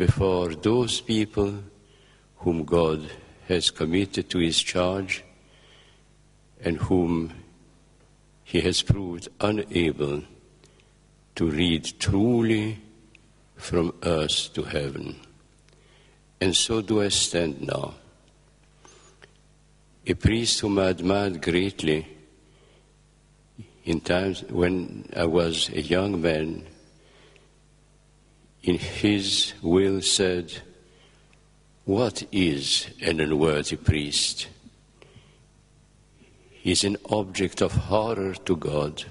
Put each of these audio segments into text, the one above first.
before those people whom God has committed to his charge and whom he has proved unable to read truly from earth to heaven. And so do I stand now. A priest whom I admired greatly in times when I was a young man, in his will said, What is an unworthy priest? He is an object of horror to God.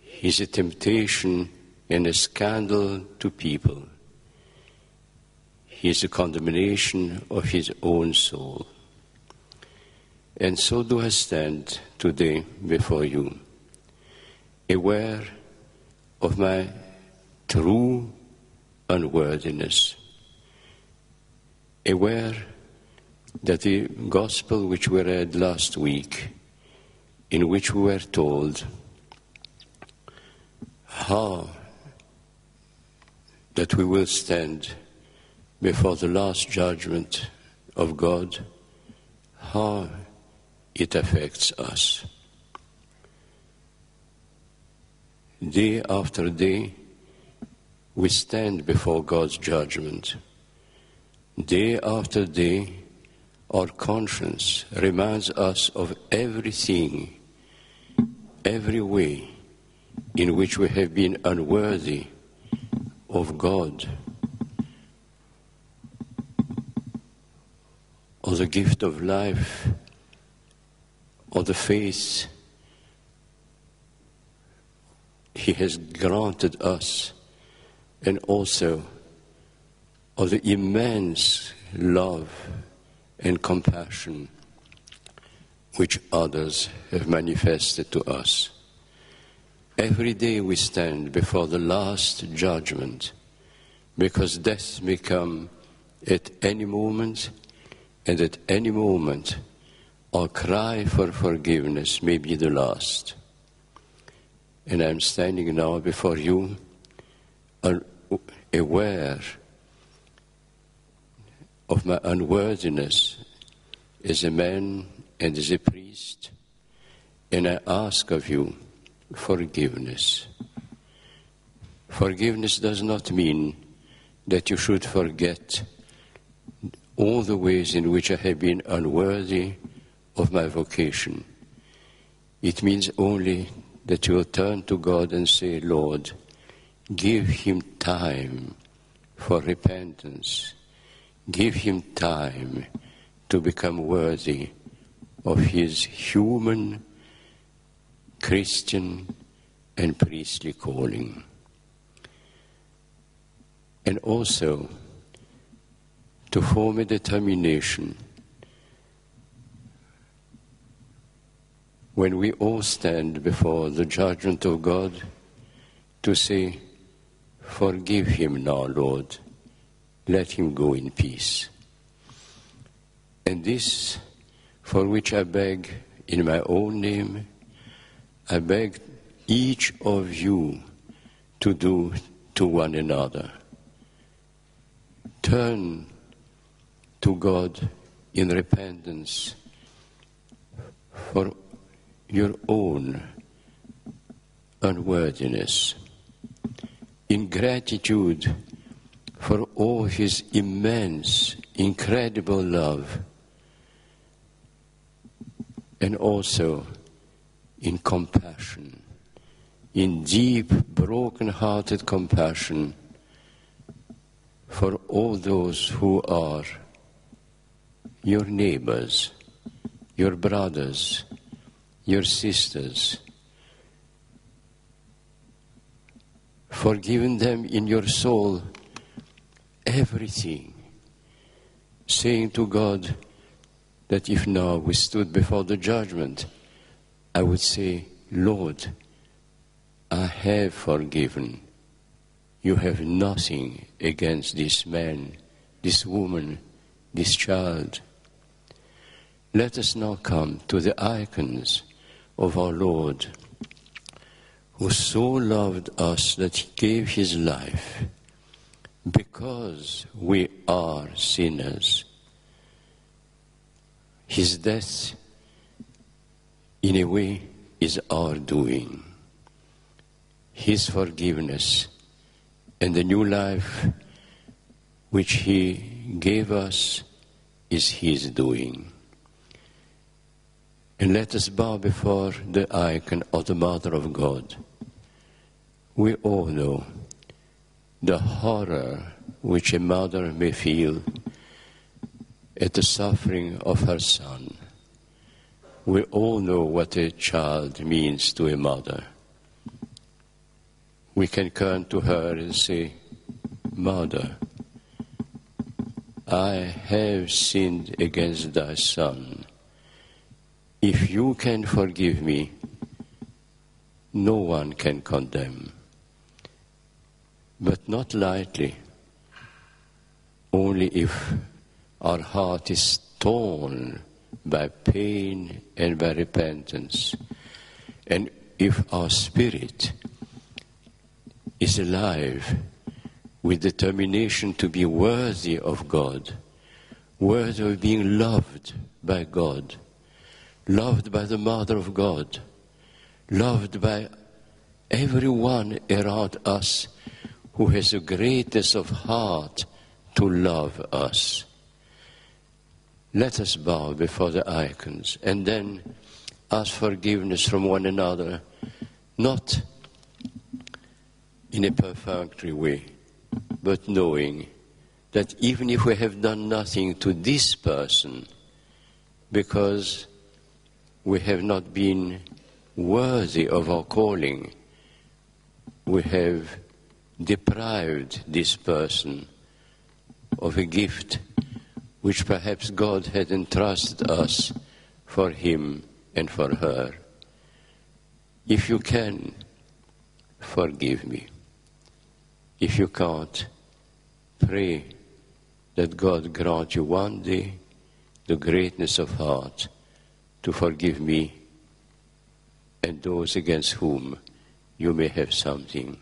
He is a temptation and a scandal to people. He is a condemnation of his own soul. And so do I stand today before you, aware of my true unworthiness, aware that the gospel which we read last week, in which we were told how that we will stand before the last judgment of God, how it affects us. Day after day, we stand before God's judgment. Day after day, our conscience reminds us of everything, every way in which we have been unworthy of God, of the gift of life, of the faith He has granted us, and also of the immense love and compassion which others have manifested to us. Every day we stand before the last judgment because death may come at any moment, and at any moment our cry for forgiveness may be the last. And I'm standing now before you aware of my unworthiness as a man and as a priest, and I ask of you forgiveness. Forgiveness does not mean that you should forget all the ways in which I have been unworthy of my vocation. It means only that you will turn to God and say, Lord, give him time for repentance. Give him time to become worthy of his human, Christian, and priestly calling. And also to form a determination when we all stand before the judgment of God to say, Forgive him now, Lord. Let him go in peace. And this, for which I beg in my own name, I beg each of you to do to one another. Turn to God in repentance for your own unworthiness, in gratitude for all His immense, incredible love, and also in compassion, in deep, broken hearted compassion for all those who are your neighbors, your brothers, your sisters, forgiving them in your soul everything, saying to God that if now we stood before the judgment, I would say, Lord, I have forgiven. You have nothing against this man, this woman, this child. Let us now come to the icons of our Lord, who so loved us that he gave his life because we are sinners. His death, in a way, is our doing. His forgiveness and the new life which He gave us is His doing. And let us bow before the icon of the Mother of God. We all know the horror which a mother may feel at the suffering of her son. We all know what a child means to a mother. We can turn to her and say, Mother, I have sinned against thy son. If you can forgive me, no one can condemn. But not lightly, only if our heart is torn by pain and by repentance, and if our spirit is alive with determination to be worthy of God, worthy of being loved by God, loved by the Mother of God, loved by everyone around us who has a greatness of heart to love us. Let us bow before the icons and then ask forgiveness from one another, not in a perfunctory way but knowing that even if we have done nothing to this person, because we have not been worthy of our calling, we have deprived this person of a gift which perhaps God had entrusted us for him and for her. If you can, forgive me. If you can't, pray that God grant you one day the greatness of heart to forgive me and those against whom you may have something.